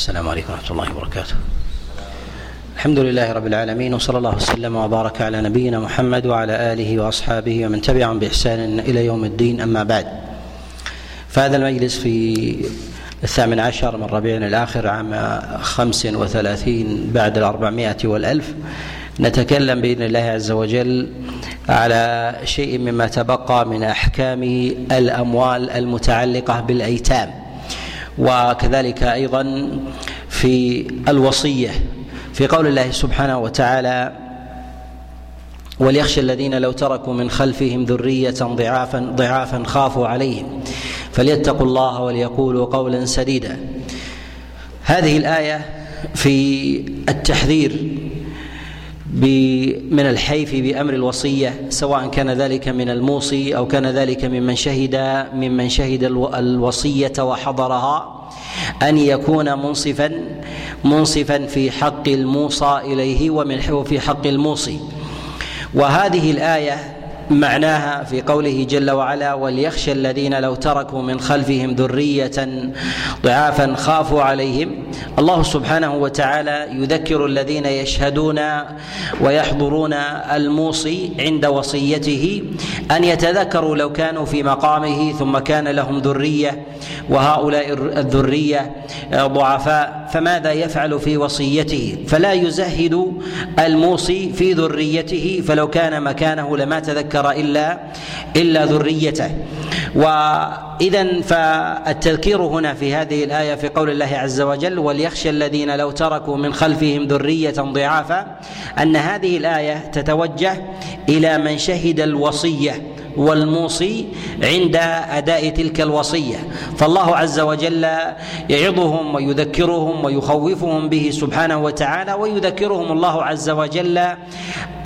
السلام عليكم ورحمة الله وبركاته. الحمد لله رب العالمين وصلى الله وسلم وبارك على نبينا محمد وعلى آله وأصحابه ومن تبعهم بإحسان إلى يوم الدين أما بعد. فهذا المجلس في الثامن عشر من ربيع الآخر عام خمس وثلاثين بعد الأربعمائة والألف. نتكلم بإذن الله عز وجل على شيء مما تبقى من أحكام الأموال المتعلقة بالأيتام. وكذلك أيضا في الوصية في قول الله سبحانه وتعالى وليخشى الذين لو تركوا من خلفهم ذرية ضعافا ضعافا خافوا عليهم فليتقوا الله وليقولوا قولا سديدا. هذه الآية في التحذير من الحيف بأمر الوصية سواء كان ذلك من الموصي أو كان ذلك ممن شهد ممن شهد الوصية وحضرها أن يكون منصفا منصفا في حق الموصى إليه ومن في حق الموصي. وهذه الآية معناها في قوله جل وعلا وليخشى الذين لو تركوا من خلفهم ذرية ضعافا خافوا عليهم الله سبحانه وتعالى يذكر الذين يشهدون ويحضرون الموصي عند وصيته أن يتذكروا لو كانوا في مقامه ثم كان لهم ذرية. وهؤلاء الذرية ضعفاء فماذا يفعل في وصيته؟ فلا يزهد الموصي في ذريته فلو كان مكانه لما تذكر ذكر إلا إلا ذريته. وإذا فالتذكير هنا في هذه الآية في قول الله عز وجل وليخشى الذين لو تركوا من خلفهم ذرية ضعافا أن هذه الآية تتوجه إلى من شهد الوصية. والموصي عند أداء تلك الوصية. فالله عز وجل يعظهم ويذكرهم ويخوفهم به سبحانه وتعالى ويذكرهم الله عز وجل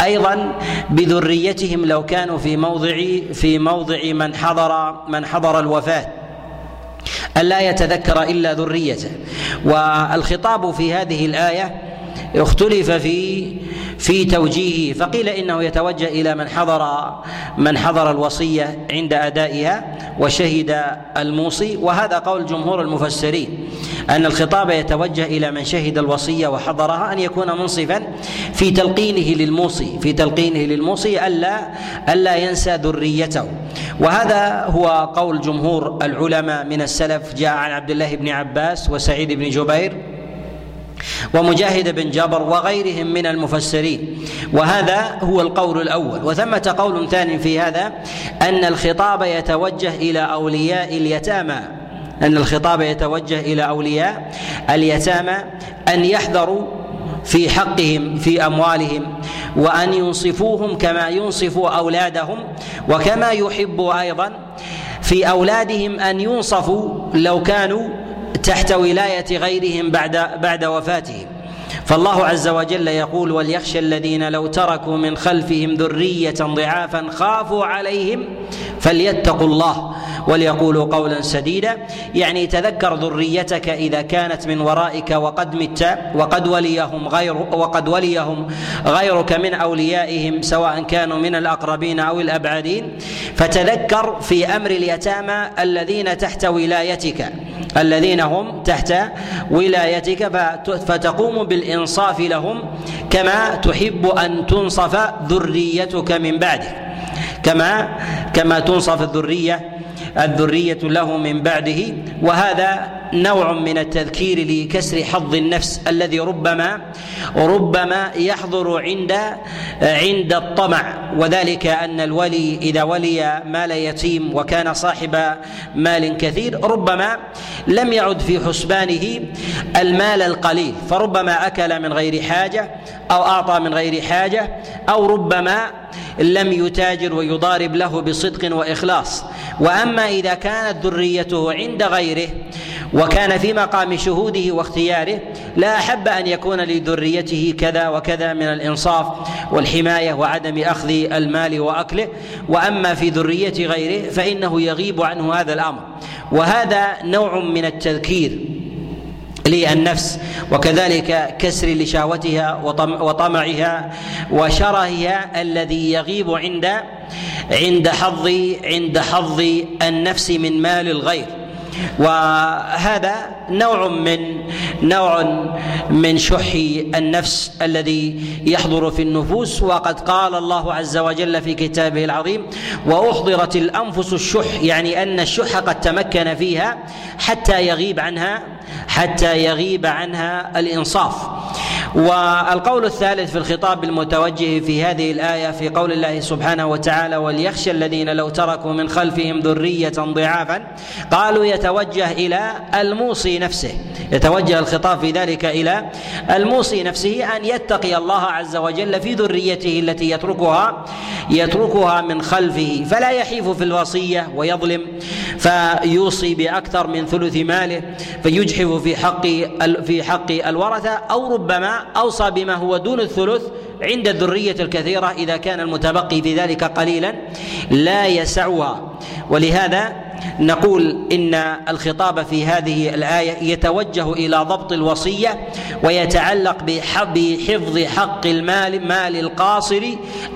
أيضا بذريتهم لو كانوا في موضع في موضع من حضر من حضر الوفاة. ألا يتذكر إلا ذريته. والخطاب في هذه الآية اختلف في في توجيهه فقيل إنه يتوجه إلى من حضر من حضر الوصية عند أدائها وشهد الموصي وهذا قول جمهور المفسرين أن الخطاب يتوجه إلى من شهد الوصية وحضرها أن يكون منصفا في تلقينه للموصي في تلقينه للموصي ألا ألا ينسى ذريته. وهذا هو قول جمهور العلماء من السلف جاء عن عبد الله بن عباس وسعيد بن جبير ومجاهد بن جبر وغيرهم من المفسرين. وهذا هو القول الأول. وثمة قول ثاني في هذا أن الخطاب يتوجه إلى أولياء اليتامى. أن الخطاب يتوجه إلى أولياء اليتامى أن يحذروا في حقهم في أموالهم وأن ينصفوهم كما ينصف أولادهم وكما يحب أيضا في أولادهم أن ينصفوا لو كانوا تحت ولاية غيرهم بعد بعد وفاتهم. فالله عز وجل يقول وليخشى الذين لو تركوا من خلفهم ذرية ضعافا خافوا عليهم فليتقوا الله وليقولوا قولا سديدا يعني تذكر ذريتك إذا كانت من ورائك وقد مت وقد وليهم غير وقد وليهم غيرك من أوليائهم سواء كانوا من الأقربين أو الأبعدين فتذكر في أمر اليتامى الذين تحت ولايتك. الذين هم تحت ولايتك فتقوم بالإنصاف لهم كما تحب أن تنصف ذريتك من بعدك. كما كما تنصف الذرية الذرية له من بعده وهذا نوع من التذكير لكسر حظ النفس الذي ربما ربما يحضر عند عند الطمع. وذلك أن الولي إذا ولي مال يتيم وكان صاحب مال كثير ربما لم يعد في حسبانه المال القليل فربما أكل من غير حاجة أو أعطى من غير حاجة أو ربما لم يتاجر ويضارب له بصدق وإخلاص. وأما إذا كانت ذريته عند غيره وكان في مقام شهوده واختياره لا أحب أن يكون لذريته كذا وكذا من الإنصاف والحماية وعدم أخذ المال وأكله. وأما في ذرية غيره فإنه يغيب عنه هذا الأمر. وهذا نوع من التذكير. للنفس وكذلك كسر لشهوتها وطمعها وشرهها الذي يغيب عند عند حظ عند حظ النفس من مال الغير. وهذا نوع من نوع من شح النفس الذي يحضر في النفوس. وقد قال الله عز وجل في كتابه العظيم وأحضرت الأنفس الشح يعني أن الشح قد تمكن فيها حتى يغيب عنها حتى يغيب عنها الإنصاف. والقول الثالث في الخطاب المتوجه في هذه الآية في قول الله سبحانه وتعالى وليخشى الذين لو تركوا من خلفهم ذرية ضعافا قالوا يتوجه إلى الموصي نفسه. يتوجه الخطاب في ذلك إلى الموصي نفسه أن يتقي الله عز وجل في ذريته التي يتركها يتركها من خلفه. فلا يحيف في الوصية ويظلم فيوصي بأكثر من ثلث ماله فيجحف في حق في حق الورثة أو ربما أوصى بما هو دون الثلث عند الذرية الكثيرة إذا كان المتبقي في ذلك قليلا لا يسعها. ولهذا نقول إن الخطاب في هذه الآية يتوجه إلى ضبط الوصية ويتعلق بحفظ حق المال مال القاصر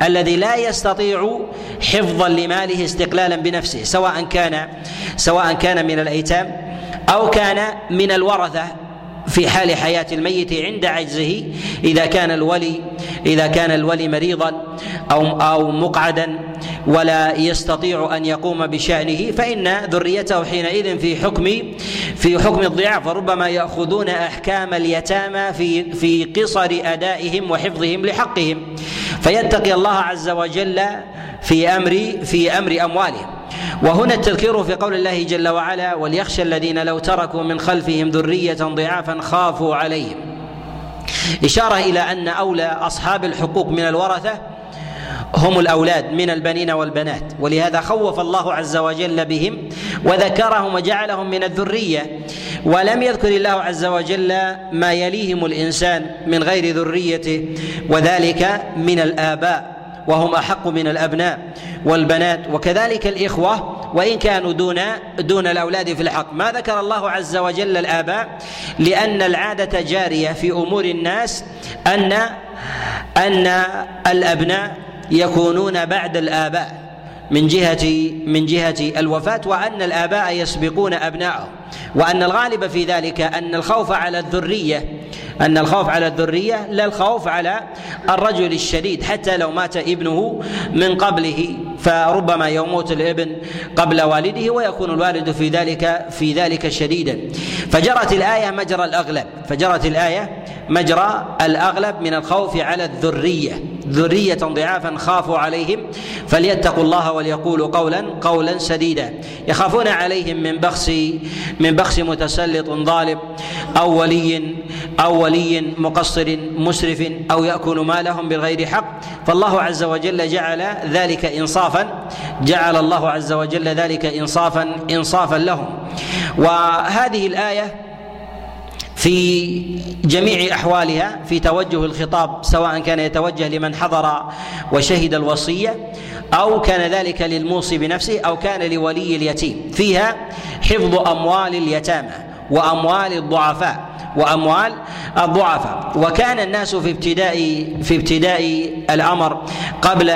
الذي لا يستطيع حفظا لماله استقلالا بنفسه سواء كان سواء كان من الأيتام أو كان من الورثة. في حال حياة الميت عند عجزه إذا كان الولي إذا كان الولي مريضا أو أو مقعدا ولا يستطيع أن يقوم بشأنه فإن ذريته حينئذ في حكم في حكم الضعاف وربما يأخذون أحكام اليتامى في في قصر أدائهم وحفظهم لحقهم. فيتقي الله عز وجل في أمر في أمر أموالهم. وهنا التذكير في قول الله جل وعلا وليخشى الذين لو تركوا من خلفهم ذرية ضعافا خافوا عليهم. إشارة إلى أن أولى أصحاب الحقوق من الورثة هم الأولاد من البنين والبنات ولهذا خوف الله عز وجل بهم وذكرهم وجعلهم من الذرية. ولم يذكر الله عز وجل ما يليهم الإنسان من غير ذريته وذلك من الآباء. وهم أحق من الأبناء والبنات. وكذلك الإخوة وإن كانوا دون دون الأولاد في الحق. ما ذكر الله عز وجل الآباء؟ لأن العادة جارية في أمور الناس أن أن الأبناء يكونون بعد الآباء من جهة من جهة الوفاة وأن الآباء يسبقون أبناءهم. وأن الغالب في ذلك أن الخوف على الذرية أن الخوف على الذرية لا الخوف على الرجل الشديد حتى لو مات ابنه من قبله فربما يموت الابن قبل والده ويكون الوالد في ذلك في ذلك شديدا. فجرت الآية مجرى الأغلب فجرت الآية مجرى الأغلب من الخوف على الذرية. ذرية ضعافا خافوا عليهم فليتقوا الله وليقولوا قولا قولا سديدا يخافون عليهم من بخس من بخس متسلط ظالم أو ولي أو ولي مقصر مسرف أو يأكل مالهم بغير حق. فالله عز وجل جعل ذلك إنصافا جعل الله عز وجل ذلك إنصافا إنصافا لهم. وهذه الآية في جميع أحوالها في توجه الخطاب سواء كان يتوجه لمن حضر وشهد الوصية أو كان ذلك للموصي بنفسه أو كان لولي اليتيم. فيها حفظ أموال اليتامى وأموال الضعفاء وأموال الضعفاء. وكان الناس في ابتداء في ابتداء الأمر قبل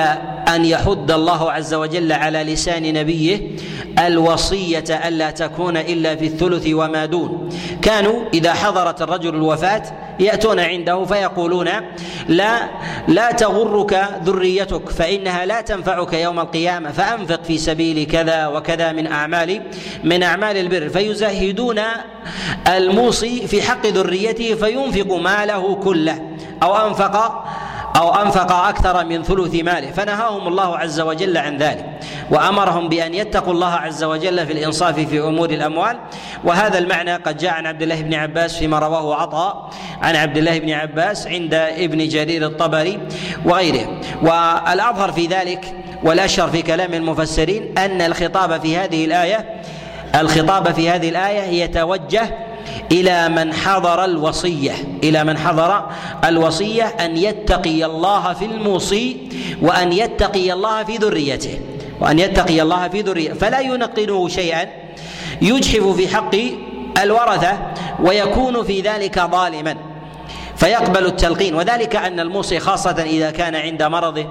أن يحد الله عز وجل على لسان نبيه الوصية ألا تكون إلا في الثلث وما دون. كانوا إذا حضرت الرجل الوفاة يأتون عنده فيقولون لا لا تغرك ذريتك فإنها لا تنفعك يوم القيامة فأنفق في سبيل كذا وكذا من أعمال من أعمال البر. فيزهدون الموصي في حق ذريته فينفق ماله كله أو أنفق أو أنفق أكثر من ثلث ماله. فنهاهم الله عز وجل عن ذلك. وأمرهم بأن يتقوا الله عز وجل في الإنصاف في أمور الأموال. وهذا المعنى قد جاء عن عبد الله بن عباس فيما رواه عطاء عن عبد الله بن عباس عند ابن جرير الطبري وغيره. والأظهر في ذلك والأشهر في كلام المفسرين أن الخطاب في هذه الآية الخطاب في هذه الآية يتوجه إلى من حضر الوصية إلى من حضر الوصية أن يتقي الله في الموصي وأن يتقي الله في ذريته وأن يتقي الله في ذريته. فلا ينقله شيئا يجحف في حق الورثة ويكون في ذلك ظالما. فيقبل التلقين. وذلك أن الموصي خاصة إذا كان عند مرضه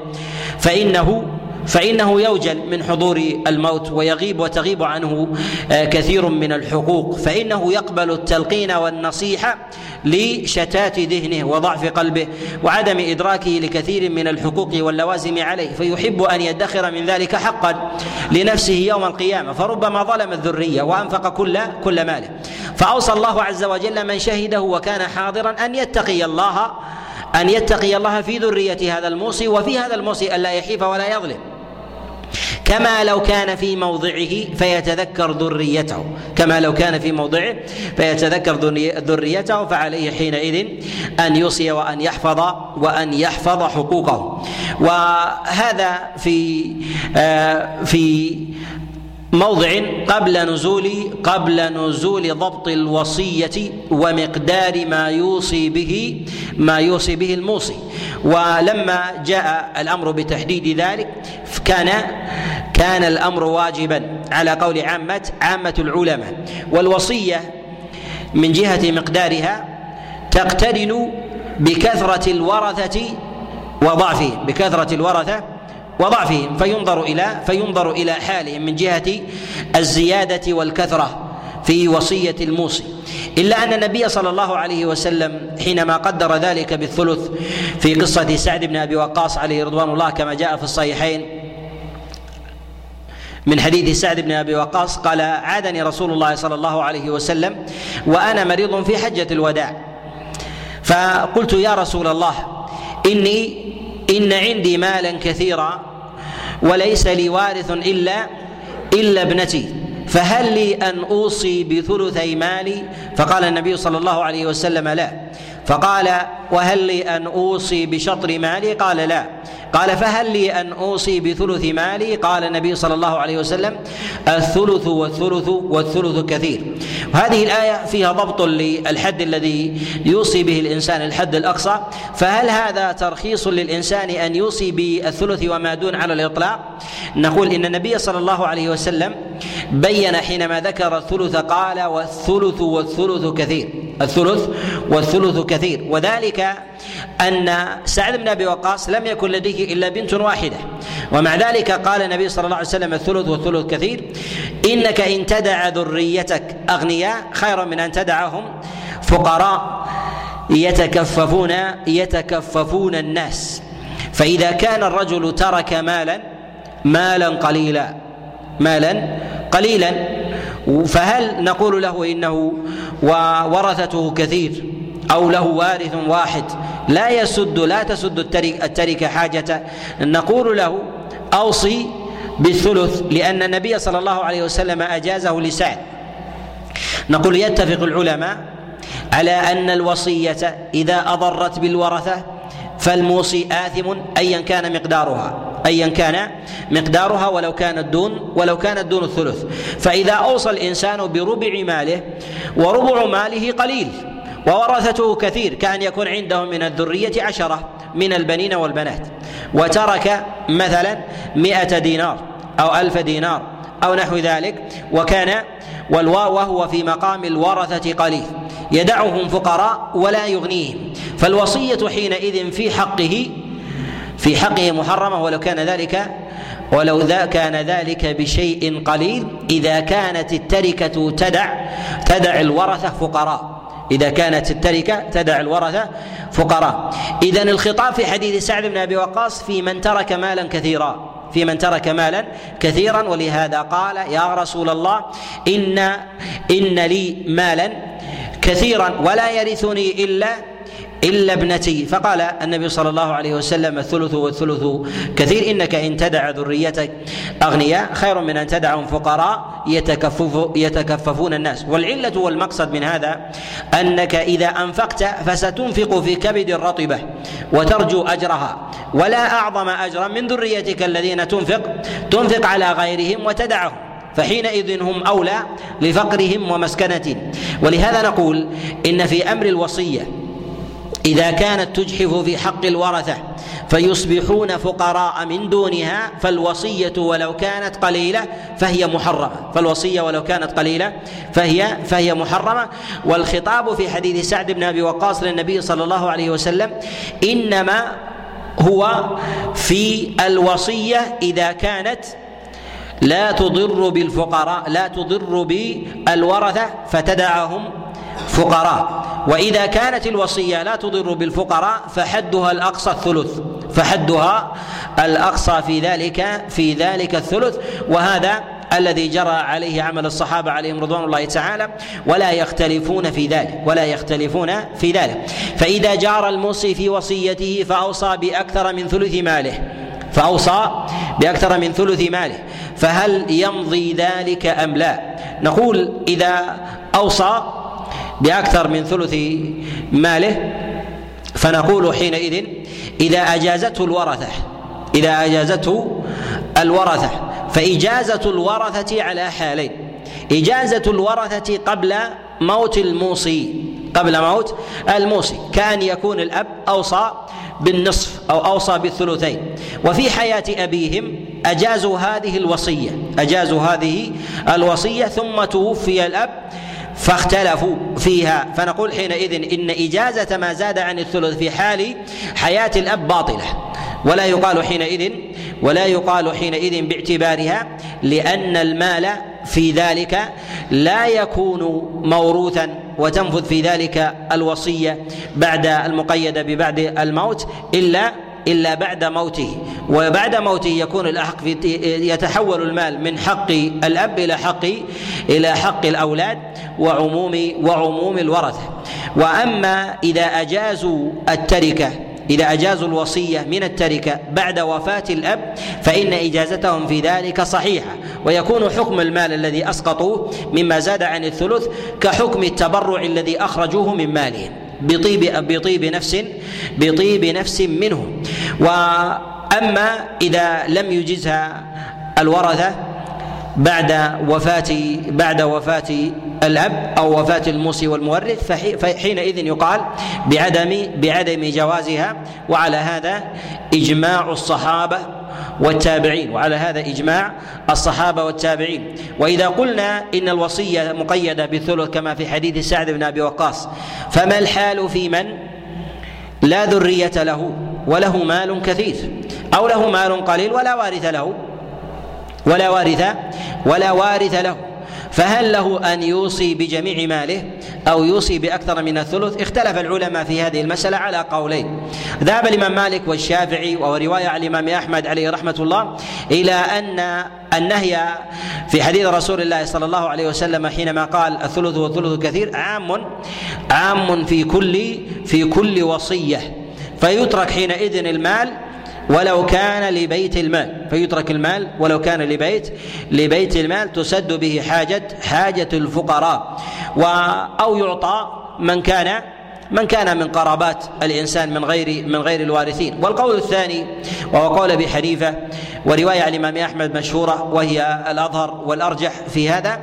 فإنه فإنه يوجل من حضور الموت ويغيب وتغيب عنه آه، كثير من الحقوق. فإنه يقبل التلقين والنصيحة لشتات ذهنه وضعف قلبه وعدم إدراكه لكثير من الحقوق واللوازم عليه. فيحب أن يدخر من ذلك حقا لنفسه يوم القيامة. فربما ظلم الذرية وأنفق كل كل ماله. فأوصى الله عز وجل من شهده وكان حاضرا أن يتقي الله أن يتقي الله في ذرية هذا الموصي وفي هذا الموصي ألا يحيف ولا يظلم. كما لو كان في موضعه فيتذكر ذريته. كما لو كان في موضعه فيتذكر ذريته فعليه حينئذ أن يوصي وأن يحفظ وأن يحفظ حقوقه. وهذا في آه في موضع قبل نزول قبل نزول ضبط الوصية ومقدار ما يوصي به ما يوصي به الموصي. ولما جاء الأمر بتحديد ذلك كان كان الأمر واجبا على قول عامة عامة العلماء. والوصية من جهة مقدارها تقترن بكثرة الورثة وضعفهم بكثرة الورثة وضعفهم فينظر إلى فينظر إلى حالهم من جهة الزيادة والكثرة في وصية الموصي. إلا أن النبي صلى الله عليه وسلم حينما قدر ذلك بالثلث في قصة سعد بن أبي وقاص عليه رضوان الله كما جاء في الصحيحين من حديث سعد بن أبي وقاص قال عادني رسول الله صلى الله عليه وسلم وأنا مريض في حجة الوداع. فقلت يا رسول الله اني إن عندي مالا كثيرا وليس لي وارث إلا إلا ابنتي. فهل لي أن أوصي بثلثي مالي؟ فقال النبي صلى الله عليه وسلم لا. فقال وهل لي أن أوصي بشطر مالي؟ قال لا. قال فهل لي أن أوصي بثلث مالي؟ قال النبي صلى الله عليه وسلم الثلث والثلث والثلث كثير. وهذه الآية فيها ضبط للحد الذي يوصي به الإنسان الحد الأقصى. فهل هذا ترخيص للإنسان أن يوصي بالثلث وما دون على الإطلاق؟ نقول إن النبي صلى الله عليه وسلم بين حينما ذكر الثلث قال والثلث والثلث كثير. الثلث والثلث كثير. وذلك أن سعد بن أبي وقاص لم يكن لديه إلا بنت واحدة. ومع ذلك قال النبي صلى الله عليه وسلم الثلث والثلث كثير. إنك إن تدع ذريتك أغنياء خيرا من أن تدعهم فقراء يتكففون يتكففون الناس. فإذا كان الرجل ترك مالا مالا قليلا مالا قليلا. فهل نقول له إنه وورثته كثير أو له وارث واحد؟ لا يسد لا تسد التركة حاجة. نقول له أوصي بالثلث لأن النبي صلى الله عليه وسلم أجازه لسعد. نقول يتفق العلماء على أن الوصية إذا أضرت بالورثة فالموصي آثم أيا كان مقدارها. أيا كان مقدارها ولو كانت دون ولو كانت دون الثلث. فإذا أوصى الإنسان بربع ماله وربع ماله قليل وورثته كثير كأن يكون عنده من الذرية عشرة من البنين والبنات. وترك مثلا مئة دينار أو ألف دينار أو نحو ذلك وكان وهو في مقام الورثة قليل. يدعهم فقراء ولا يغنيهم. فالوصية حينئذ في حقه في حقه محرمة ولو كان ذلك ولو ذا كان ذلك بشيء قليل. إذا كانت التركة تدع تدع الورثة فقراء. إذا كانت التركة تدع الورثة فقراء. إذا الخطاب في حديث سعد بن أبي وقاص في من ترك مالا كثيرا. في من ترك مالا كثيرا. ولهذا قال يا رسول الله إن إن لي مالا كثيرا ولا يرثني إلا إلا ابنتي. فقال النبي صلى الله عليه وسلم الثلث والثلث. كثير إنك إن تدع ذريتك أغنياء خير من أن تدعهم فقراء يتكفف يتكففون الناس. والعلة والمقصد من هذا أنك إذا أنفقت فستنفق في كبد الرطبة وترجو أجرها. ولا أعظم أجرا من ذريتك الذين تنفق تنفق على غيرهم وتدعهم. فحينئذ هم أولى لفقرهم ومسكنتهم. ولهذا نقول إن في أمر الوصية إذا كانت تجحف في حق الورثة فيصبحون فقراء من دونها فالوصية ولو كانت قليلة فهي محرمة. فالوصية ولو كانت قليلة فهي فهي محرمة. والخطاب في حديث سعد بن أبي وقاص للنبي صلى الله عليه وسلم إنما هو في الوصية إذا كانت لا تضر بالفقراء لا تضر بالورثة فتدعهم فقراء. وإذا كانت الوصية لا تضر بالفقراء فحدها الأقصى الثلث فحدها الأقصى في ذلك في ذلك الثلث وهذا الذي جرى عليه عمل الصحابة عليهم رضوان الله تعالى ولا يختلفون في ذلك ولا يختلفون في ذلك. فإذا جار الموصي في وصيته فأوصى بأكثر من ثلث ماله فأوصى بأكثر من ثلث ماله. فهل يمضي ذلك أم لا؟ نقول إذا أوصى بأكثر من ثلث ماله فنقول حينئذ إذا أجازته الورثة إذا أجازته الورثة فإجازة الورثة على حالين. إجازة الورثة قبل موت الموصي قبل موت الموصي كأن يكون الأب أوصى بالنصف أو أوصى بالثلثين. وفي حياة أبيهم أجازوا هذه الوصية أجازوا هذه الوصية ثم توفي الأب فاختلفوا فيها فنقول حينئذ إن إجازة ما زاد عن الثلث في حال حياة الأب باطلة. ولا يقال حينئذ ولا يقال حينئذ باعتبارها لأن المال في ذلك لا يكون موروثا وتنفذ في ذلك الوصية بعد المقيده ببعد الموت إلا إلا بعد موته. وبعد موته يكون الأحق في يتحول المال من حق الأب إلى حق إلى حق الأولاد وعموم وعموم الورثة. وأما إذا أجازوا التركة إذا أجازوا الوصية من التركة بعد وفاة الأب فإن إجازتهم في ذلك صحيحة. ويكون حكم المال الذي أسقطوه مما زاد عن الثلث كحكم التبرع الذي أخرجوه من مالهم بطيب بطيب نفس بطيب نفس منهم. واما إذا لم يجزها الورثة بعد وفاة بعد وفاة الأب أو وفاة الموصي والمورث فحينئذ يقال بعدم بعدم جوازها وعلى هذا إجماع الصحابة والتابعين وعلى هذا إجماع الصحابة والتابعين. وإذا قلنا إن الوصية مقيدة بالثلث كما في حديث سعد بن أبي وقاص فما الحال في من لا ذرية له؟ وله مال كثير أو له مال قليل ولا وارث له. ولا وارث ولا وارث له. فهل له أن يوصي بجميع ماله أو يوصي بأكثر من الثلث؟ اختلف العلماء في هذه المسألة على قولين. ذهب الإمام مالك والشافعي وروايه عن الإمام أحمد عليه رحمة الله إلى أن النهي في حديث رسول الله صلى الله عليه وسلم حينما قال الثلث والثلث كثير عام عام في كل في كل وصية. فيترك حينئذ المال ولو كان لبيت المال فيترك المال ولو كان لبيت لبيت المال تسد به حاجة حاجة الفقراء. و أو يعطى من كان من كان من قرابات الإنسان من غير من غير الوارثين. والقول الثاني وهو قول أبي حنيفة ورواية عن الإمام أحمد مشهورة وهي الأظهر والأرجح في هذا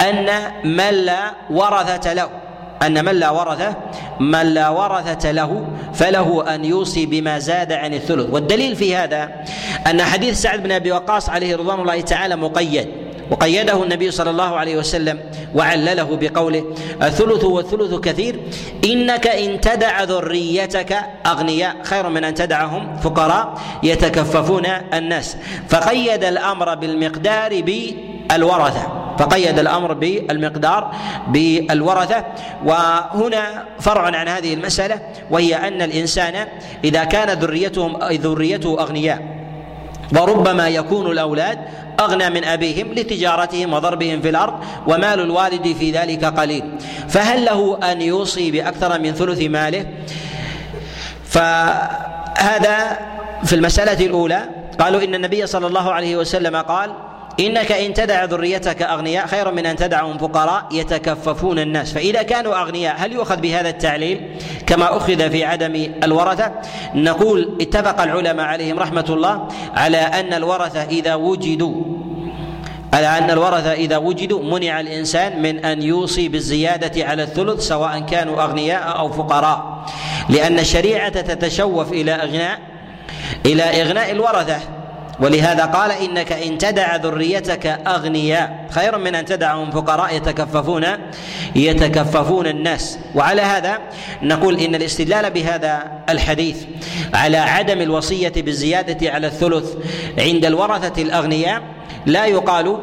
أن من لا ورثة له. أن من لا ورثة من لا ورثة له فله أن يوصي بما زاد عن الثلث. والدليل في هذا أن حديث سعد بن أبي وقاص عليه رضوان الله تعالى مقيد. وقيده النبي صلى الله عليه وسلم وعلله بقوله الثلث والثلث كثير إنك إن تدع ذريتك أغنياء خير من أن تدعهم فقراء يتكففون الناس. فقيد الأمر بالمقدار بالورثه فقيد الأمر بالمقدار بالورثة. وهنا فرع عن هذه المسألة وهي أن الإنسان إذا كان ذريتهم ذريته أغنياء وربما يكون الأولاد أغنى من أبيهم لتجارتهم وضربهم في الأرض ومال الوالد في ذلك قليل. فهل له أن يوصي بأكثر من ثلث ماله؟ فهذا في المسألة الأولى. قالوا إن النبي صلى الله عليه وسلم قال إنك إن تدع ذريتك أغنياء خير من أن تدعهم فقراء يتكففون الناس. فإذا كانوا أغنياء هل يؤخذ بهذا التعليل؟ كما أخذ في عدم الورثة. نقول اتفق العلماء عليهم رحمة الله على أن الورثة إذا وجدوا على أن الورثة إذا وجدوا منع الإنسان من أن يوصي بالزيادة على الثلث سواء كانوا أغنياء أو فقراء. لأن الشريعة تتشوف إلى إغناء إلى إغناء الورثة. ولهذا قال إنك إن تدع ذريتك أغنياء. خير من أن تدعهم فقراء يتكففون يتكففون الناس. وعلى هذا نقول إن الاستدلال بهذا الحديث على عدم الوصية بالزيادة على الثلث عند الورثة الأغنياء لا يقال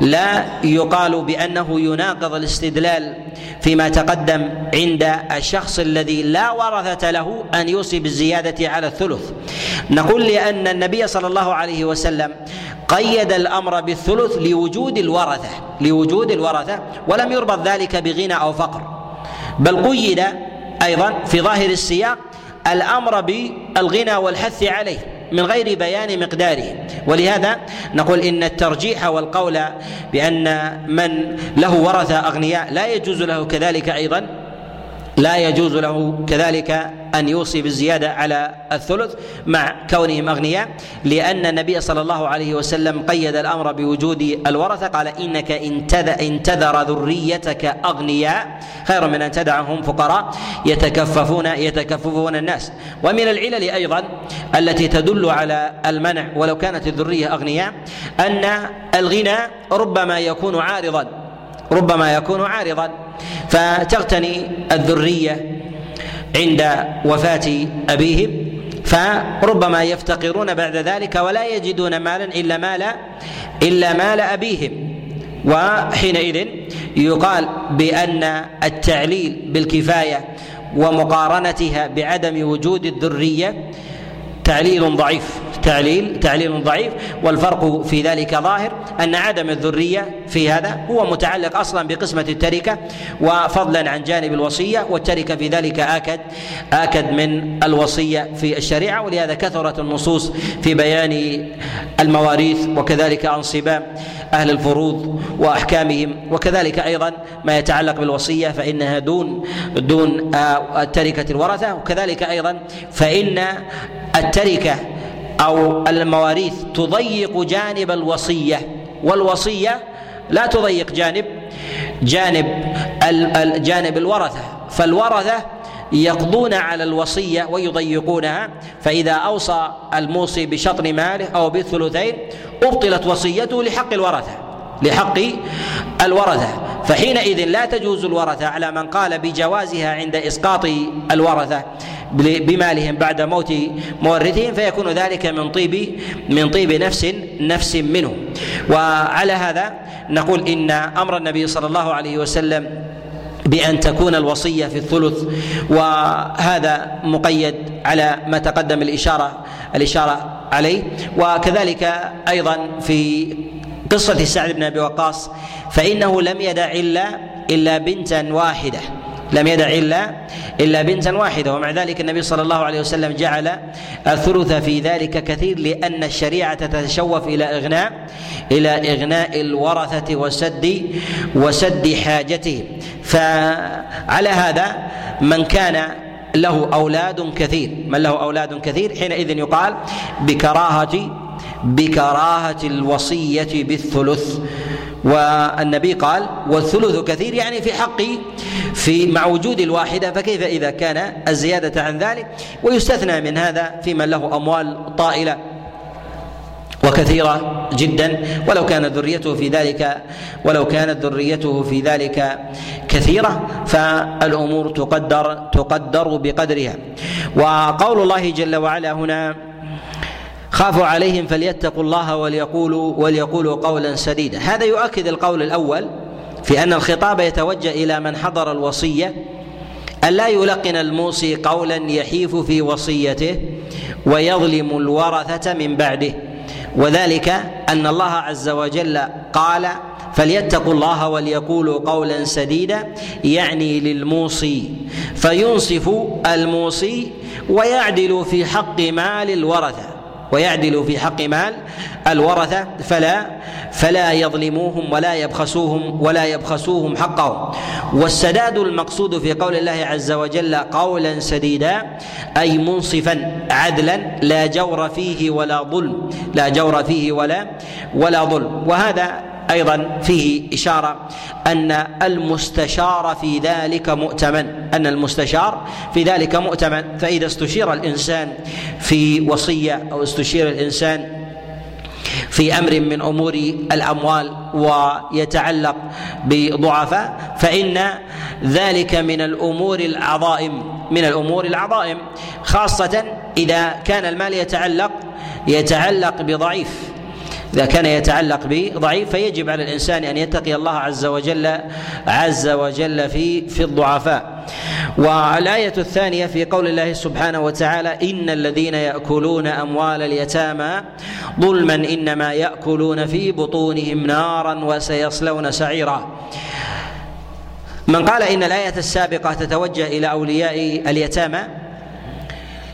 لا يقال بأنه يناقض الاستدلال فيما تقدم عند الشخص الذي لا ورثة له أن يوصي بالزياده على الثلث. نقول لأن النبي صلى الله عليه وسلم قيد الأمر بالثلث لوجود الورثة لوجود الورثة ولم يربط ذلك بغنى أو فقر. بل قيد أيضا في ظاهر السياق الأمر بالغنى والحث عليه. من غير بيان مقداره. ولهذا نقول إن الترجيح والقول بأن من له ورثه أغنياء لا يجوز له كذلك أيضا لا يجوز له كذلك أن يوصي بالزيادة على الثلث مع كونهم اغنياء لأن النبي صلى الله عليه وسلم قيد الأمر بوجود الورثة قال إنك إن تذر ذريتك أغنياء خير من أن تدعهم فقراء يتكففون يتكففون الناس. ومن العلل أيضا التي تدل على المنع ولو كانت الذرية أغنياء أن الغنى ربما يكون عارضا ربما يكون عارضا. فتغتني الذرية عند وفاة ابيهم فربما يفتقرون بعد ذلك ولا يجدون مالا إلا مال إلا مال ابيهم وحينئذ يقال بأن التعليل بالكفاية ومقارنتها بعدم وجود الذرية تعليل ضعيف تعليل تعليل ضعيف والفرق في ذلك ظاهر أن عدم الذرية في هذا. هو متعلق أصلا بقسمة التركة وفضلا عن جانب الوصية والتركة في ذلك آكد آكد من الوصية في الشريعة ولهذا كثرت النصوص في بيان المواريث وكذلك انصبام أهل الفروض وأحكامهم وكذلك أيضا ما يتعلق بالوصية فإنها دون دون تركه الورثة وكذلك أيضا فإن التركة أو المواريث تضيق جانب الوصية والوصية لا تضيق جانب جانب جانب الورثة. فالورثة يقضون على الوصية ويضيقونها فإذا أوصى الموصي بشطر ماله أو بالثلثين أبطلت وصيته لحق الورثة لحق الورثة. فحينئذ لا تجوز الورثة على من قال بجوازها عند إسقاط الورثة بمالهم بعد موت مورثهم فيكون ذلك من طيب من طيب نفس نفس منه. وعلى هذا نقول إن أمر النبي صلى الله عليه وسلم بأن تكون الوصية في الثلث وهذا مقيد على ما تقدم الإشارة الإشارة عليه. وكذلك أيضا في قصة سعد بن أبي وقاص فإنه لم يدع إلا إلا بنتا واحدة. لم يدع إلا إلا بنتا واحدة ومع ذلك النبي صلى الله عليه وسلم جعل الثلث في ذلك كثير لأن الشريعة تتشوف إلى إغناء إلى إغناء الورثة وسد وسد حاجتهم فعلى هذا من كان له أولاد كثير. من له أولاد كثير حينئذ يقال بكراهة بكراهة الوصية بالثلث. والنبي قال والثلث كثير يعني في حق في مع وجود الواحدة فكيف إذا كان الزيادة عن ذلك؟ ويستثنى من هذا في من له أموال طائلة وكثيرة جدا. ولو كانت ذريته في ذلك ولو كانت ذريته في ذلك كثيرة فالأمور تقدر تقدر بقدرها. وقول الله جل وعلا هنا خافوا عليهم فليتقوا الله وليقولوا وليقولوا قولا سديدا. هذا يؤكد القول الأول في أن الخطاب يتوجه إلى من حضر الوصية أن لا يلقن الموصي قولا يحيف في وصيته ويظلم الورثة من بعده. وذلك أن الله عز وجل قال فليتقوا الله وليقولوا قولا سديدا يعني للموصي. فينصف الموصي ويعدل في حق مال الورثة. ويعدل في حق مال الورثة فلا فلا يظلموهم ولا يبخسوهم ولا يبخسوهم حقهم. والسداد المقصود في قول الله عز وجل قولا سديدا أي منصفا عدلا لا جور فيه ولا ظلم لا جور فيه ولا ولا ظلم. وهذا أيضا فيه إشارة أن المستشار في ذلك مؤتمن أن المستشار في ذلك مؤتمن. فإذا استشير الإنسان في وصية أو استشير الإنسان في أمر من أمور الأموال ويتعلق بضعفاء فإن ذلك من الأمور العظائم من الأمور العظائم خاصة إذا كان المال يتعلق يتعلق بضعيف. إذا كان يتعلق بضعيف فيجب على الإنسان أن يتقي الله عز وجل عز وجل في في الضعفاء. والآية الثانية في قول الله سبحانه وتعالى إن الذين يأكلون أموال اليتامى ظلما إنما يأكلون في بطونهم نارا وسيصلون سعيرا. من قال إن الآية السابقة تتوجه إلى أولياء اليتامى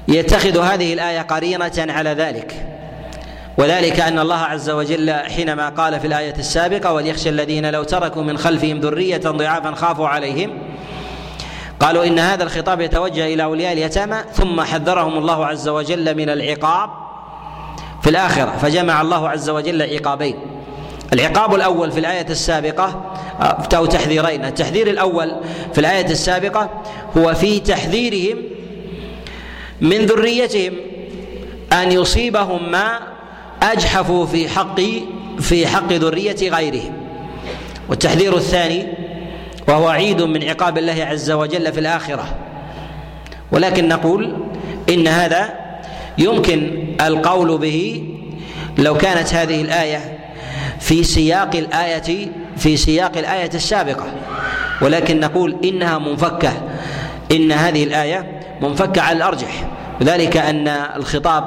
يتخذ هذه الآية قرينة على ذلك. وذلك أن الله عز وجل حينما قال في الآية السابقة وليخشى الذين لو تركوا من خلفهم ذرية ضعافا خافوا عليهم قالوا إن هذا الخطاب يتوجه إلى أولياء اليتامى ثم حذرهم الله عز وجل من العقاب في الآخرة فجمع الله عز وجل عقابين. العقاب الأول في الآية السابقة أو تحذيرين. التحذير الأول في الآية السابقة هو في تحذيرهم من ذريتهم أن يصيبهم ما اجحفوا في حق في حق ذرية غيرهم والتحذير الثاني وهو عيد من عقاب الله عز وجل في الآخرة. ولكن نقول إن هذا يمكن القول به لو كانت هذه الآية في سياق الايه في سياق الآية السابقة. ولكن نقول إنها منفكة. إن هذه الآية منفكة على الأرجح. وذلك أن الخطاب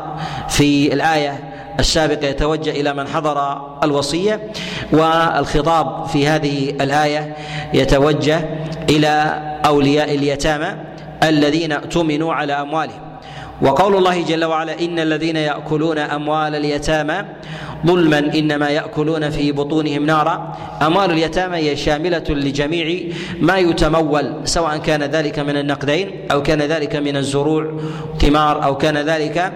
في الآية السابق يتوجه إلى من حضر الوصية والخطاب في هذه الآية يتوجه إلى أولياء اليتامى الذين اؤتمنوا على أموالهم. وقول الله جل وعلا إن الذين يأكلون أموال اليتامى ظلما إنما يأكلون في بطونهم نارا. أموال اليتامى هي شاملة لجميع ما يتمول سواء كان ذلك من النقدين أو كان ذلك من الزروع ثمار أو كان ذلك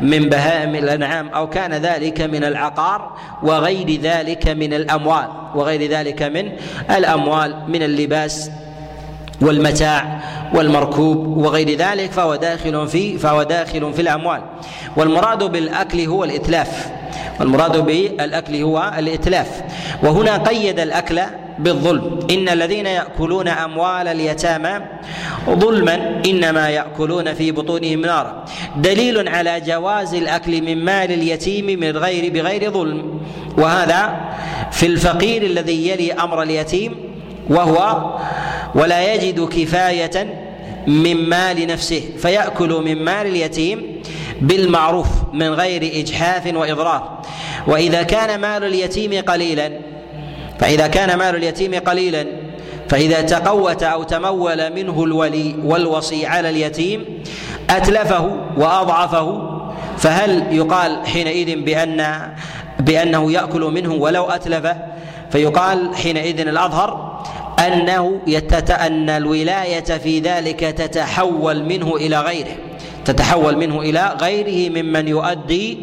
من بهائم الأنعام أو كان ذلك من العقار وغير ذلك من الأموال وغير ذلك من الأموال من اللباس والمتاع والمركوب وغير ذلك فهو داخل في فهو داخل في الأموال. والمراد بالأكل هو الإتلاف. والمراد بالأكل هو الإتلاف. وهنا قيد الأكل بالظلم. إن الذين يأكلون أموال اليتامى ظلما إنما يأكلون في بطونهم نارا. دليل على جواز الأكل من مال اليتيم من غير بغير ظلم. وهذا في الفقير الذي يلي أمر اليتيم وهو ولا يجد كفاية من مال نفسه فيأكل من مال اليتيم بالمعروف من غير إجحاف وإضرار. وإذا كان مال اليتيم قليلا فإذا كان مال اليتيم قليلا فإذا تقوت أو تمول منه الولي والوصي على اليتيم أتلفه وأضعفه فهل يقال حينئذ بأن بأنه يأكل منه ولو أتلفه؟ فيقال حينئذ الأظهر أنه يتت... ان الولاية في ذلك تتحول منه إلى غيره. تتحول منه إلى غيره ممن يؤدي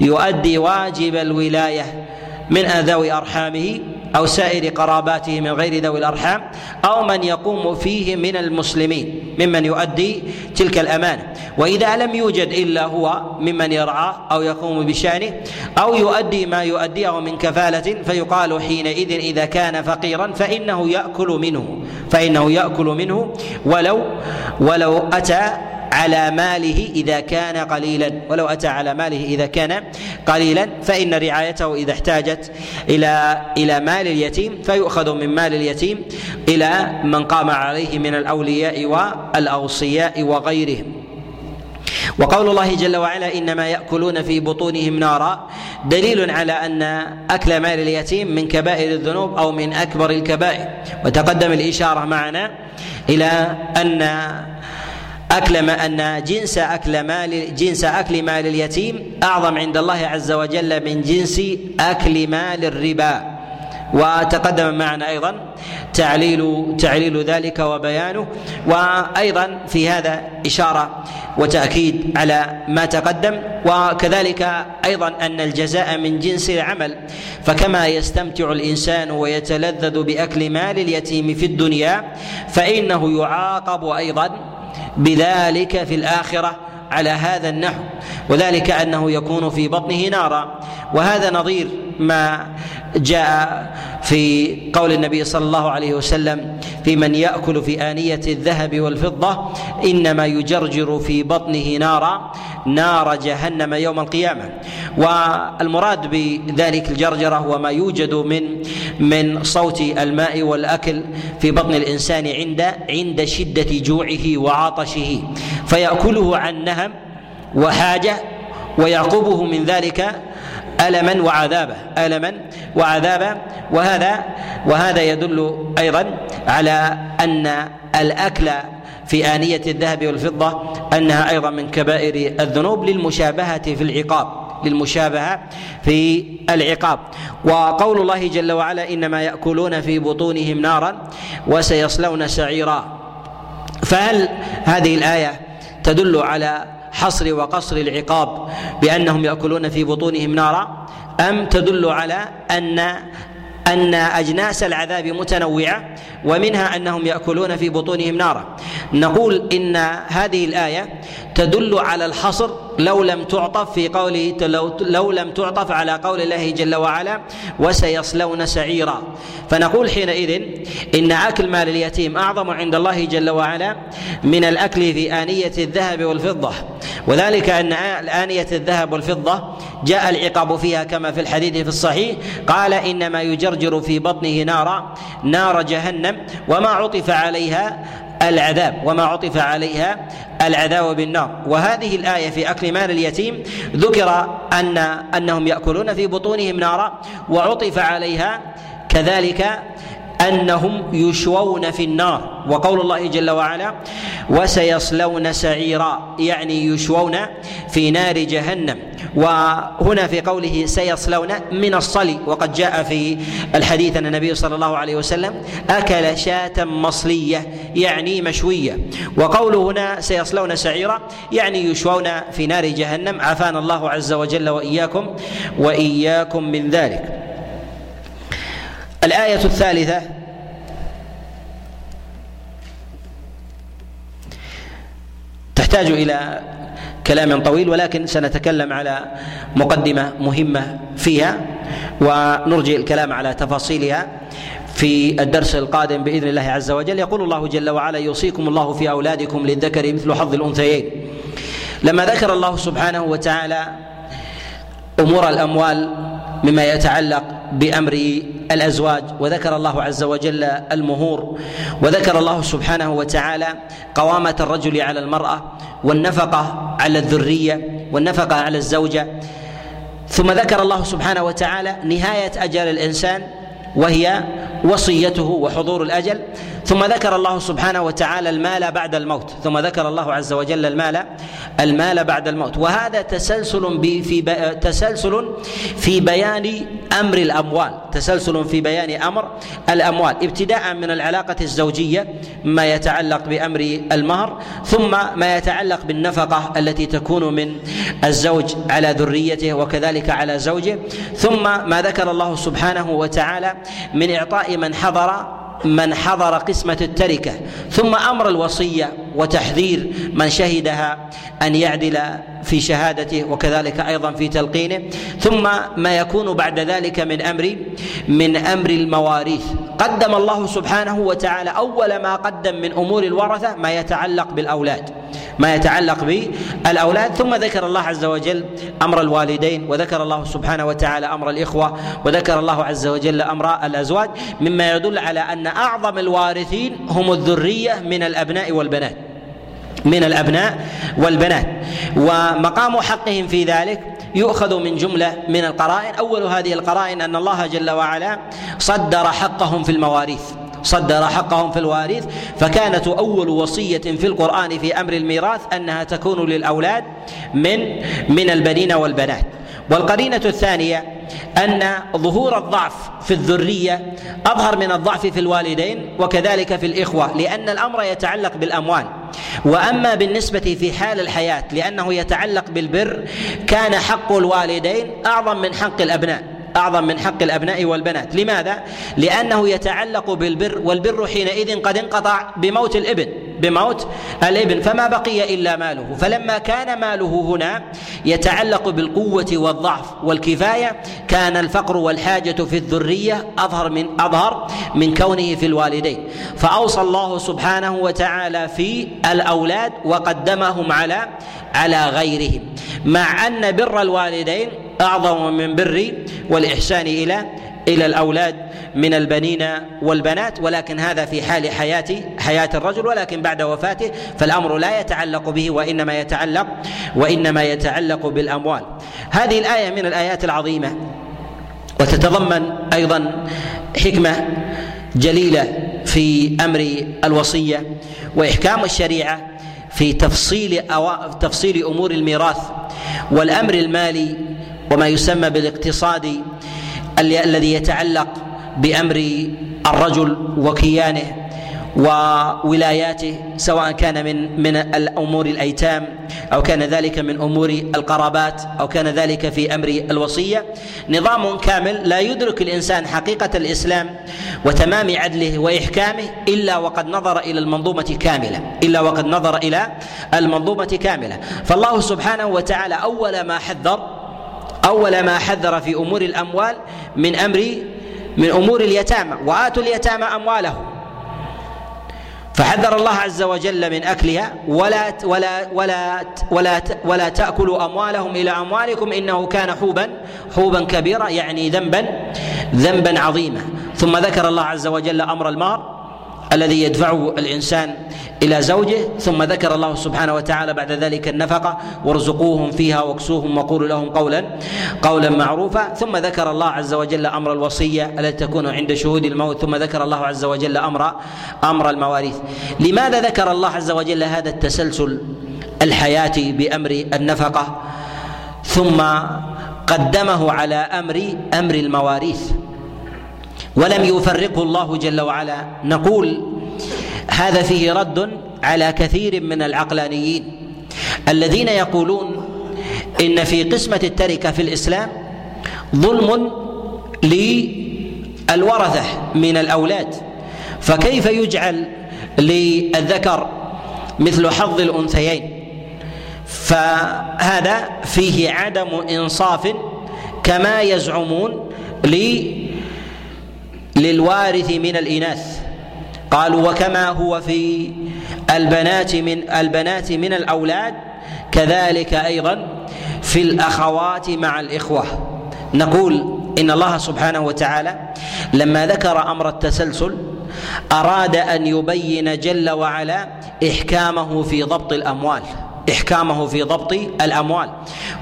يؤدي واجب الولاية من ذوي أرحامه أو سائر قراباته من غير ذوي الأرحام أو من يقوم فيه من المسلمين ممن يؤدي تلك الأمانة. وإذا لم يوجد إلا هو ممن يرعاه أو يقوم بشأنه أو يؤدي ما يؤديه من كفالة فيقال حينئذ إذا كان فقيرا فإنه يأكل منه فإنه يأكل منه ولو ولو أتى على ماله إذا كان قليلا. ولو أتى على ماله إذا كان قليلا فإن رعايته إذا احتاجت إلى إلى مال اليتيم فيؤخذ من مال اليتيم إلى من قام عليه من الأولياء والأوصياء وغيرهم. وقول الله جل وعلا إنما يأكلون في بطونهم نارا دليل على أن أكل مال اليتيم من كبائر الذنوب أو من أكبر الكبائر. وتقدم الإشارة معنا إلى أن أكل ما أن جنس أكل مال جنس أكل مال اليتيم أعظم عند الله عز وجل من جنس أكل مال الربا. وتقدم معنا أيضا تعليل تعليل ذلك وبيانه. وأيضا في هذا إشارة وتأكيد على ما تقدم. وكذلك أيضا أن الجزاء من جنس العمل. فكما يستمتع الإنسان ويتلذذ بأكل مال اليتيم في الدنيا فإنه يعاقب أيضا بذلك في الآخرة على هذا النحو وذلك أنه يكون في بطنه نارا. وهذا نظير ما جاء في قول النبي صلى الله عليه وسلم في من يأكل في آنية الذهب والفضة إنما يجرجر في بطنه نارا نار جهنم يوم القيامة. والمراد بذلك الجرجرة هو ما يوجد من من صوت الماء والأكل في بطن الإنسان عند عند شدة جوعه وعطشه. فيأكله عن نهم وحاجة ويعقبه من ذلك ألما وعذابا ألما وعذابا. وهذا وهذا يدل أيضا على أن الأكل في آنية الذهب والفضة أنها أيضا من كبائر الذنوب للمشابهة في العقاب. للمشابهة في العقاب. وقول الله جل وعلا إنما يأكلون في بطونهم نارا وسيصلون سعيرا. فهل هذه الآية تدل على حصر وقصر العقاب بأنهم يأكلون في بطونهم نارا؟ أم تدل على أن أن أجناس العذاب متنوعة ومنها أنهم يأكلون في بطونهم نارا؟ نقول إن هذه الآية تدل على الحصر لو لم تعطف في قوله لو, لو لم تعطف على قول الله جل وعلا وسيصلون سعيرا. فنقول حينئذ إن أكل مال اليتيم أعظم عند الله جل وعلا من الأكل في آنية الذهب والفضة. وذلك أن آنية الذهب والفضة جاء العقاب فيها كما في الحديث في الصحيح. قال إنما يجرجر في بطنه نارا نار جهنم وما عطف عليها العذاب وما عطف عليها العذاب بالنار. وهذه الآية في أكل مال اليتيم ذكر أن أنهم يأكلون في بطونهم نارا وعطف عليها كذلك أنهم يشوون في النار. وقول الله جل وعلا وسيصلون سعيرا يعني يشوون في نار جهنم. وهنا في قوله سيصلون من الصلي وقد جاء في الحديث أن النبي صلى الله عليه وسلم أكل شاة مصلية يعني مشوية. وقوله هنا سيصلون سعيرا يعني يشوون في نار جهنم. عافانا الله عز وجل وإياكم وإياكم من ذلك. الآية الثالثة. تحتاج إلى كلام طويل ولكن سنتكلم على مقدمة مهمة فيها ونرجئ الكلام على تفاصيلها في الدرس القادم بإذن الله عز وجل. يقول الله جل وعلا يوصيكم الله في أولادكم للذكر مثل حظ الأنثيين. لما ذكر الله سبحانه وتعالى أمور الأموال مما يتعلق بأمر الأزواج وذكر الله عز وجل المهور وذكر الله سبحانه وتعالى قوامة الرجل على المرأة والنفقة على الذرية والنفقة على الزوجة. ثم ذكر الله سبحانه وتعالى نهاية أجل الإنسان وهي وصيته وحضور الأجل. ثم ذكر الله سبحانه وتعالى المال بعد الموت. ثم ذكر الله عز وجل المال المال بعد الموت. وهذا تسلسل في تسلسل في بيان أمر الأموال. تسلسل في بيان أمر الأموال. ابتداء من العلاقة الزوجية ما يتعلق بأمر المهر ثم ما يتعلق بالنفقة التي تكون من الزوج على ذريته وكذلك على زوجه. ثم ما ذكر الله سبحانه وتعالى من إعطاء من حضر من حضر قسمة التركة ثم أمر الوصية وتحذير من شهدها أن يعدل في شهادته وكذلك أيضا في تلقينه ثم ما يكون بعد ذلك من أمر من أمر المواريث. قدم الله سبحانه وتعالى أول ما قدم من أمور الورثة ما يتعلق بالأولاد ما يتعلق بالأولاد ثم ذكر الله عز وجل أمر الوالدين وذكر الله سبحانه وتعالى أمر الإخوة وذكر الله عز وجل أمر الأزواج مما يدل على أن أعظم الوارثين هم الذرية من الأبناء والبنات. من الأبناء والبنات. ومقام حقهم في ذلك يؤخذ من جملة من القرائن. أول هذه القرائن أن الله جل وعلا صدر حقهم في المواريث. صدر حقهم في الوارث فكانت أول وصية في القرآن في أمر الميراث أنها تكون للأولاد من من البنين والبنات. والقرينة الثانية أن ظهور الضعف في الذرية أظهر من الضعف في الوالدين وكذلك في الإخوة لأن الأمر يتعلق بالأموال. وأما بالنسبة في حال الحياة لأنه يتعلق بالبر كان حق الوالدين أعظم من حق الأبناء أعظم من حق الأبناء والبنات. لماذا؟ لأنه يتعلق بالبر والبر حينئذ قد انقطع بموت الإبن. بموت الابن فما بقي إلا ماله. فلما كان ماله هنا يتعلق بالقوة والضعف والكفاية كان الفقر والحاجة في الذرية أظهر من أظهر من كونه في الوالدين. فأوصى الله سبحانه وتعالى في الأولاد وقدمهم على على غيرهم. مع أن بر الوالدين أعظم من بر والإحسان إلى إلى الأولاد من البنين والبنات ولكن هذا في حال حياة حياة الرجل ولكن بعد وفاته فالأمر لا يتعلق به وإنما يتعلق وإنما يتعلق بالأموال. هذه الآية من الآيات العظيمة وتتضمن أيضا حكمة جليلة في أمر الوصية وإحكام الشريعة في تفصيل تفصيل أمور الميراث والأمر المالي وما يسمى بالاقتصادي الذي يتعلق بأمر الرجل وكيانه وولاياته سواء كان من من الأمور الأيتام أو كان ذلك من أمور القرابات أو كان ذلك في أمر الوصية نظام كامل لا يدرك الإنسان حقيقة الإسلام وتمام عدله وإحكامه إلا وقد نظر إلى المنظومة كاملة إلا وقد نظر إلى المنظومة كاملة. فالله سبحانه وتعالى أول ما حذر أول ما حذر في أمور الأموال من أمر من أمور اليتامى وآتوا اليتامى أموالهم. فحذر الله عز وجل من أكلها ولا ولا ولا ولا ولا تأكلوا أموالهم إلى أموالكم إنه كان حوبا حوبا كبيرا يعني ذنبا ذنبا عظيما. ثم ذكر الله عز وجل أمر المار الذي يدفعه الإنسان إلى زوجه ثم ذكر الله سبحانه وتعالى بعد ذلك النفقة وارزقوهم فيها واكسوهم وقولوا لهم قولا قولا معروفا. ثم ذكر الله عز وجل أمر الوصية التي تكون عند شهود الموت. ثم ذكر الله عز وجل أمر أمر المواريث. لماذا ذكر الله عز وجل هذا التسلسل الحياتي بأمر النفقة؟ ثم قدمه على أمر أمر المواريث. ولم يفرقه الله جل وعلا. نقول هذا فيه رد على كثير من العقلانيين الذين يقولون إن في قسمة التركة في الإسلام ظلم للورثة من الأولاد. فكيف يجعل للذكر مثل حظ الأنثيين؟ فهذا فيه عدم إنصاف كما يزعمون للوارث من الإناث. قالوا وكما هو في البنات من البنات من الأولاد كذلك أيضا في الأخوات مع الإخوة. نقول إن الله سبحانه وتعالى لما ذكر أمر التسلسل أراد أن يبين جل وعلا إحكامه في ضبط الأموال. إحكامه في ضبط الأموال.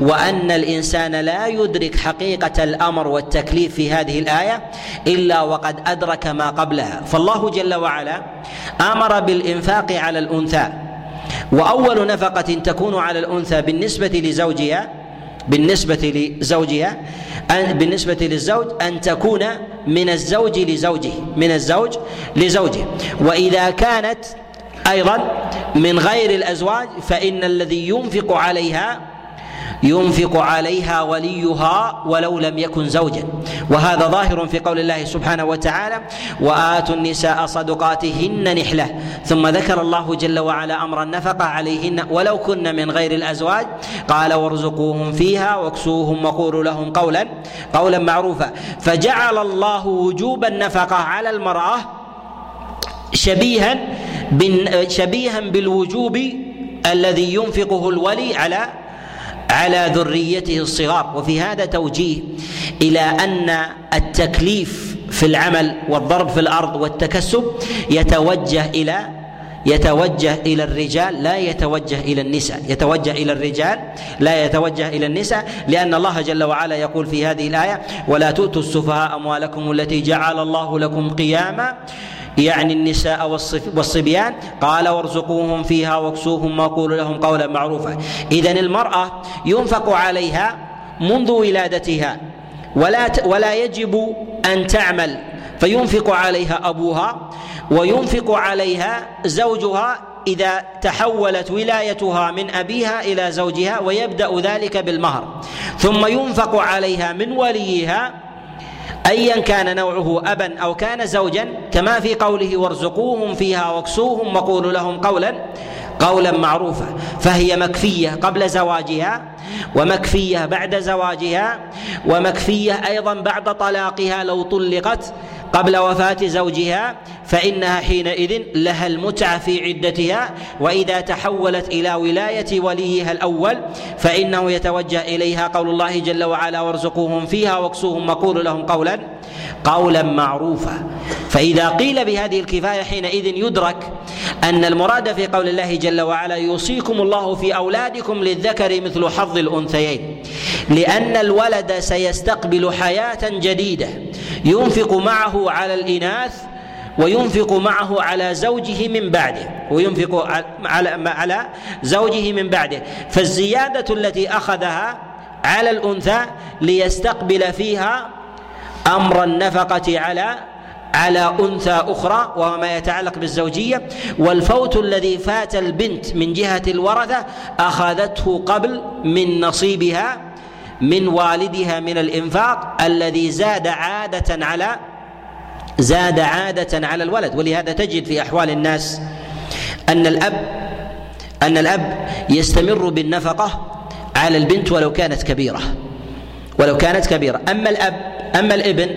وأن الإنسان لا يدرك حقيقة الأمر والتكليف في هذه الآية إلا وقد أدرك ما قبلها. فالله جل وعلا آمر بالإنفاق على الأنثى. وأول نفقة تكون على الأنثى بالنسبة لزوجها بالنسبة لزوجها بالنسبة للزوج أن تكون من الزوج لزوجه من الزوج لزوجه. وإذا كانت أيضا من غير الأزواج فإن الذي ينفق عليها ينفق عليها وليها ولو لم يكن زوجا. وهذا ظاهر في قول الله سبحانه وتعالى وآتوا النساء صدقاتهن نحلة. ثم ذكر الله جل وعلا أمر النفقه عليهن ولو كن من غير الأزواج. قال وارزقوهم فيها واكسوهم وقولوا لهم قولا قولا معروفا. فجعل الله وجوب النفقة على المرأة شبيها شبيها بالوجوب الذي ينفقه الولي على على ذريته الصغار. وفي هذا توجيه إلى أن التكليف في العمل والضرب في الأرض والتكسب يتوجه إلى يتوجه إلى الرجال لا يتوجه إلى النساء. يتوجه إلى الرجال لا يتوجه إلى النساء لأن الله جل وعلا يقول في هذه الآية ولا تؤتوا السفهاء أموالكم التي جعل الله لكم قياما يعني النساء والصبيان قال وارزقوهم فيها واكسوهم وقولوا لهم قولا معروفا. اذا المرأة ينفق عليها منذ ولادتها ولا ولا يجب أن تعمل فينفق عليها أبوها وينفق عليها زوجها إذا تحولت ولايتها من أبيها إلى زوجها ويبدأ ذلك بالمهر. ثم ينفق عليها من وليها أيا كان نوعه أبا أو كان زوجا كما في قوله وارزقوهم فيها واكسوهم وقولوا لهم قولا قولا معروفا. فهي مكفية قبل زواجها ومكفية بعد زواجها ومكفية أيضا بعد طلاقها لو طلقت. قبل وفاة زوجها فإنها حينئذ لها المتعة في عدتها وإذا تحولت إلى ولاية وليها الأول فإنه يتوجه إليها قول الله جل وعلا وارزقوهم فيها واكسوهم وقولوا لهم قولا قولا معروفا. فإذا قيل بهذه الكفاية حينئذ يدرك أن المراد في قول الله جل وعلا يوصيكم الله في أولادكم للذكر مثل حظ الأنثيين لأن الولد سيستقبل حياة جديدة ينفق معه على الإناث وينفق معه على زوجه من بعده وينفق على على زوجه من بعده. فالزيادة التي أخذها على الأنثى ليستقبل فيها أمر النفقة على على أنثى أخرى وهو ما يتعلق بالزوجية. والفوت الذي فات البنت من جهة الورثة أخذته قبل من نصيبها من والدها من الإنفاق الذي زاد عادة على زاد عادة على الولد. ولهذا تجد في أحوال الناس أن الأب أن الأب يستمر بالنفقة على البنت ولو كانت كبيرة. ولو كانت كبيرة. أما الأب أما الابن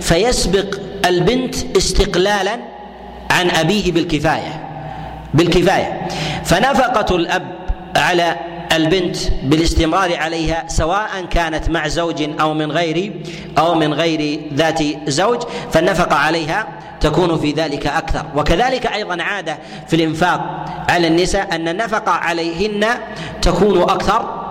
فيسبق البنت استقلالا عن أبيه بالكفاية. بالكفاية. فنفقة الأب على البنت بالاستمرار عليها سواء كانت مع زوج أو من غير أو من غير ذات زوج فالنفقة عليها تكون في ذلك أكثر. وكذلك أيضا عادة في الإنفاق على النساء أن النفقة عليهن تكون أكثر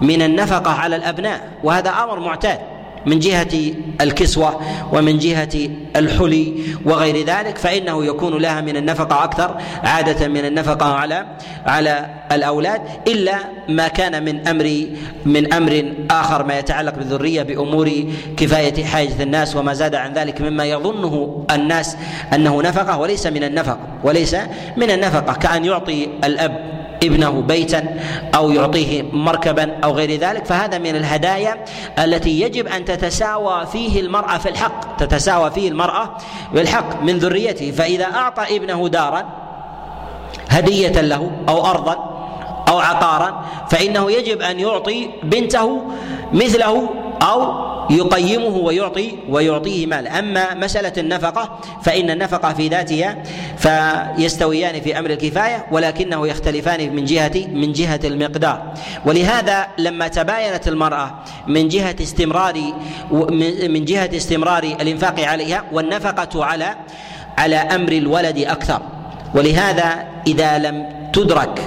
من النفقة على الأبناء وهذا أمر معتاد. من جهة الكسوة ومن جهة الحلي وغير ذلك فإنه يكون لها من النفقة أكثر عادة من النفقة على على الأولاد إلا ما كان من أمر من أمر آخر ما يتعلق بالذرية بأمور كفاية حاجة الناس وما زاد عن ذلك مما يظنه الناس أنه نفقة وليس من النفقة وليس من النفقة كأن يعطي الأب ابنه بيتا أو يعطيه مركبا أو غير ذلك فهذا من الهدايا التي يجب أن تتساوى فيه المرأة في الحق تتساوى فيه المرأة بالحق من ذريته فإذا أعطى ابنه دارا هدية له أو ارضا أو عقارا فإنه يجب أن يعطي بنته مثله أو يقيمه ويعطي ويعطيه مال. أما مسألة النفقة فإن النفقة في ذاتها فيستويان في أمر الكفاية ولكنه يختلفان من جهه من جهة المقدار. ولهذا لما تباينت المرأة من جهة استمرار من جهة استمرار الإنفاق عليها والنفقة على على أمر الولد أكثر. ولهذا إذا لم تدرك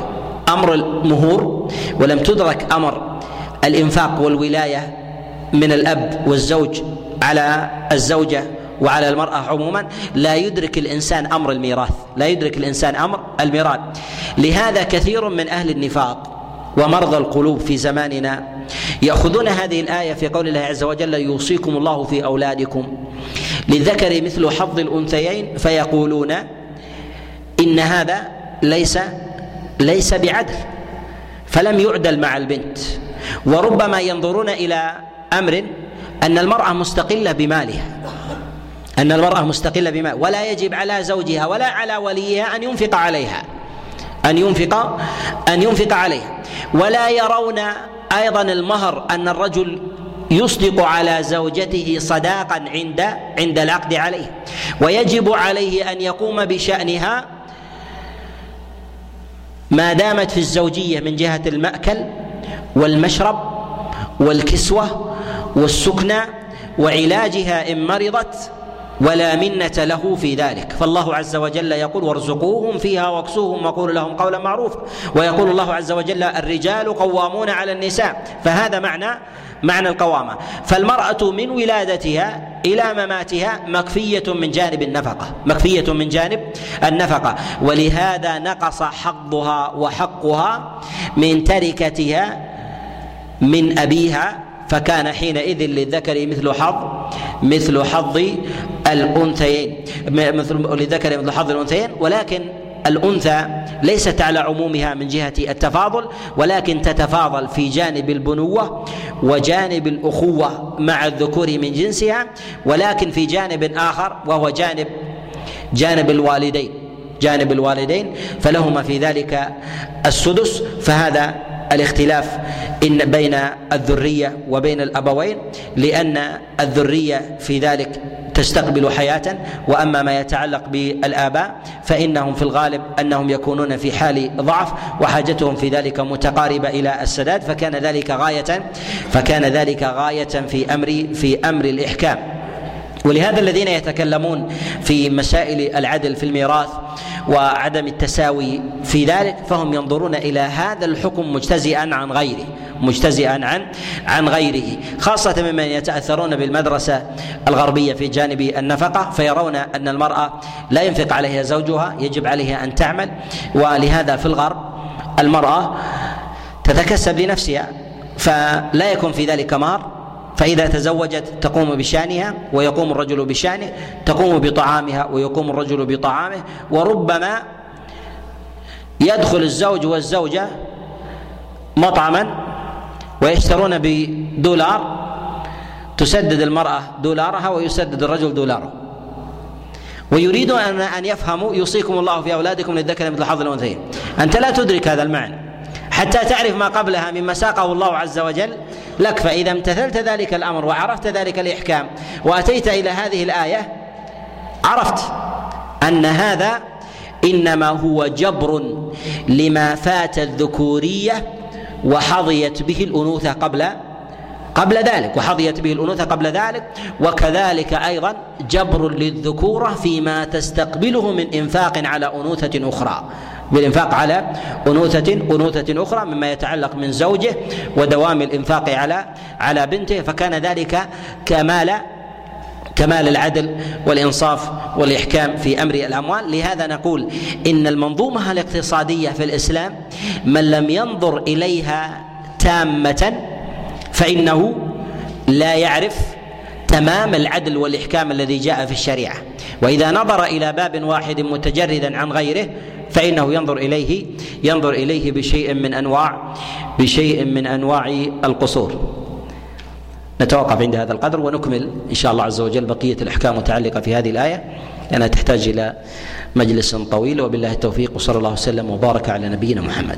أمر المهور ولم تدرك أمر الإنفاق والولاية من الأب والزوج على الزوجة وعلى المرأة عموما لا يدرك الإنسان أمر الميراث لا يدرك الإنسان أمر الميراث. لهذا كثير من أهل النفاق ومرضى القلوب في زماننا يأخذون هذه الآية في قول الله عز وجل يوصيكم الله في أولادكم للذكر مثل حظ الأنثيين فيقولون إن هذا ليس ليس بعدل فلم يعدل مع البنت وربما ينظرون إلى أمر أن المرأة مستقلة بمالها. أن المرأة مستقلة بمال. ولا يجب على زوجها ولا على وليها أن ينفق عليها. أن ينفق أن ينفق عليها. ولا يرون أيضا المهر أن الرجل يصدق على زوجته صداقا عند عند العقد عليه. ويجب عليه أن يقوم بشأنها ما دامت في الزوجية من جهة المأكل والمشرب والكسوة والسكنى وعلاجها إن مرضت ولا منة له في ذلك. فالله عز وجل يقول وارزقوهم فيها واكسوهم وقولوا لهم قولا معروفا ويقول الله عز وجل الرجال قوامون على النساء فهذا معنى معنى القوامة. فالمرأة من ولادتها إلى مماتها مكفية من جانب النفقة. مكفية من جانب النفقة. ولهذا نقص حظها وحقها من تركتها من أبيها فكان حينئذ للذكر مثل حظ مثل حظ الأنثيين. مثل للذكر مثل حظ الأنثيين ولكن الأنثى ليست على عمومها من جهة التفاضل ولكن تتفاضل في جانب البنوة وجانب الأخوة مع الذكور من جنسها ولكن في جانب آخر وهو جانب جانب الوالدين. جانب الوالدين فلهما في ذلك السدس فهذا الاختلاف إن بين الذرية وبين الأبوين لأن الذرية في ذلك تستقبل حياة وأما ما يتعلق بالآباء فإنهم في الغالب أنهم يكونون في حال ضعف وحاجتهم في ذلك متقاربة إلى السداد فكان ذلك غاية فكان ذلك غاية في أمر في أمر الإحكام. ولهذا الذين يتكلمون في مسائل العدل في الميراث وعدم التساوي في ذلك فهم ينظرون إلى هذا الحكم مجتزئا عن غيره مجتزئا عن عن غيره خاصة ممن يتأثرون بالمدرسة الغربية في جانب النفقة فيرون أن المرأة لا ينفق عليها زوجها يجب عليها أن تعمل ولهذا في الغرب المرأة تتكسب لنفسها فلا يكون في ذلك مهر فإذا تزوجت تقوم بشأنها ويقوم الرجل بشأنه تقوم بطعامها ويقوم الرجل بطعامه وربما يدخل الزوج والزوجة مطعما ويشترون بدولار تسدد المرأة دولارها ويسدد الرجل دولاره. ويريدون أن أن يفهموا يوصيكم الله في أولادكم للذكر مثل حظ الأنثيين. أنت لا تدرك هذا المعنى. حتى تعرف ما قبلها مما ساقه الله عز وجل. لك فإذا امتثلت ذلك الأمر وعرفت ذلك الإحكام وأتيت إلى هذه الآية عرفت أن هذا إنما هو جبر لما فات الذكورية وحظيت به الأنوثة قبل قبل ذلك وحظيت به الأنوثة قبل ذلك وكذلك أيضا جبر للذكورة فيما تستقبله من إنفاق على أنوثة أخرى. بالإنفاق على أنوثة أنوثة أخرى مما يتعلق من زوجه ودوام الإنفاق على على بنته فكان ذلك كمال كمال العدل والإنصاف والإحكام في أمر الأموال. لهذا نقول إن المنظومة الاقتصادية في الإسلام من لم ينظر إليها تامة فإنه لا يعرف تمام العدل والإحكام الذي جاء في الشريعة. وإذا نظر إلى باب واحد متجردا عن غيره فإنه ينظر إليه ينظر إليه بشيء من أنواع بشيء من أنواع القصور. نتوقف عند هذا القدر ونكمل إن شاء الله عز وجل بقية الأحكام المتعلقة في هذه الآية لأنها تحتاج إلى مجلس طويل. وبالله التوفيق وصلى الله وسلم وبارك على نبينا محمد.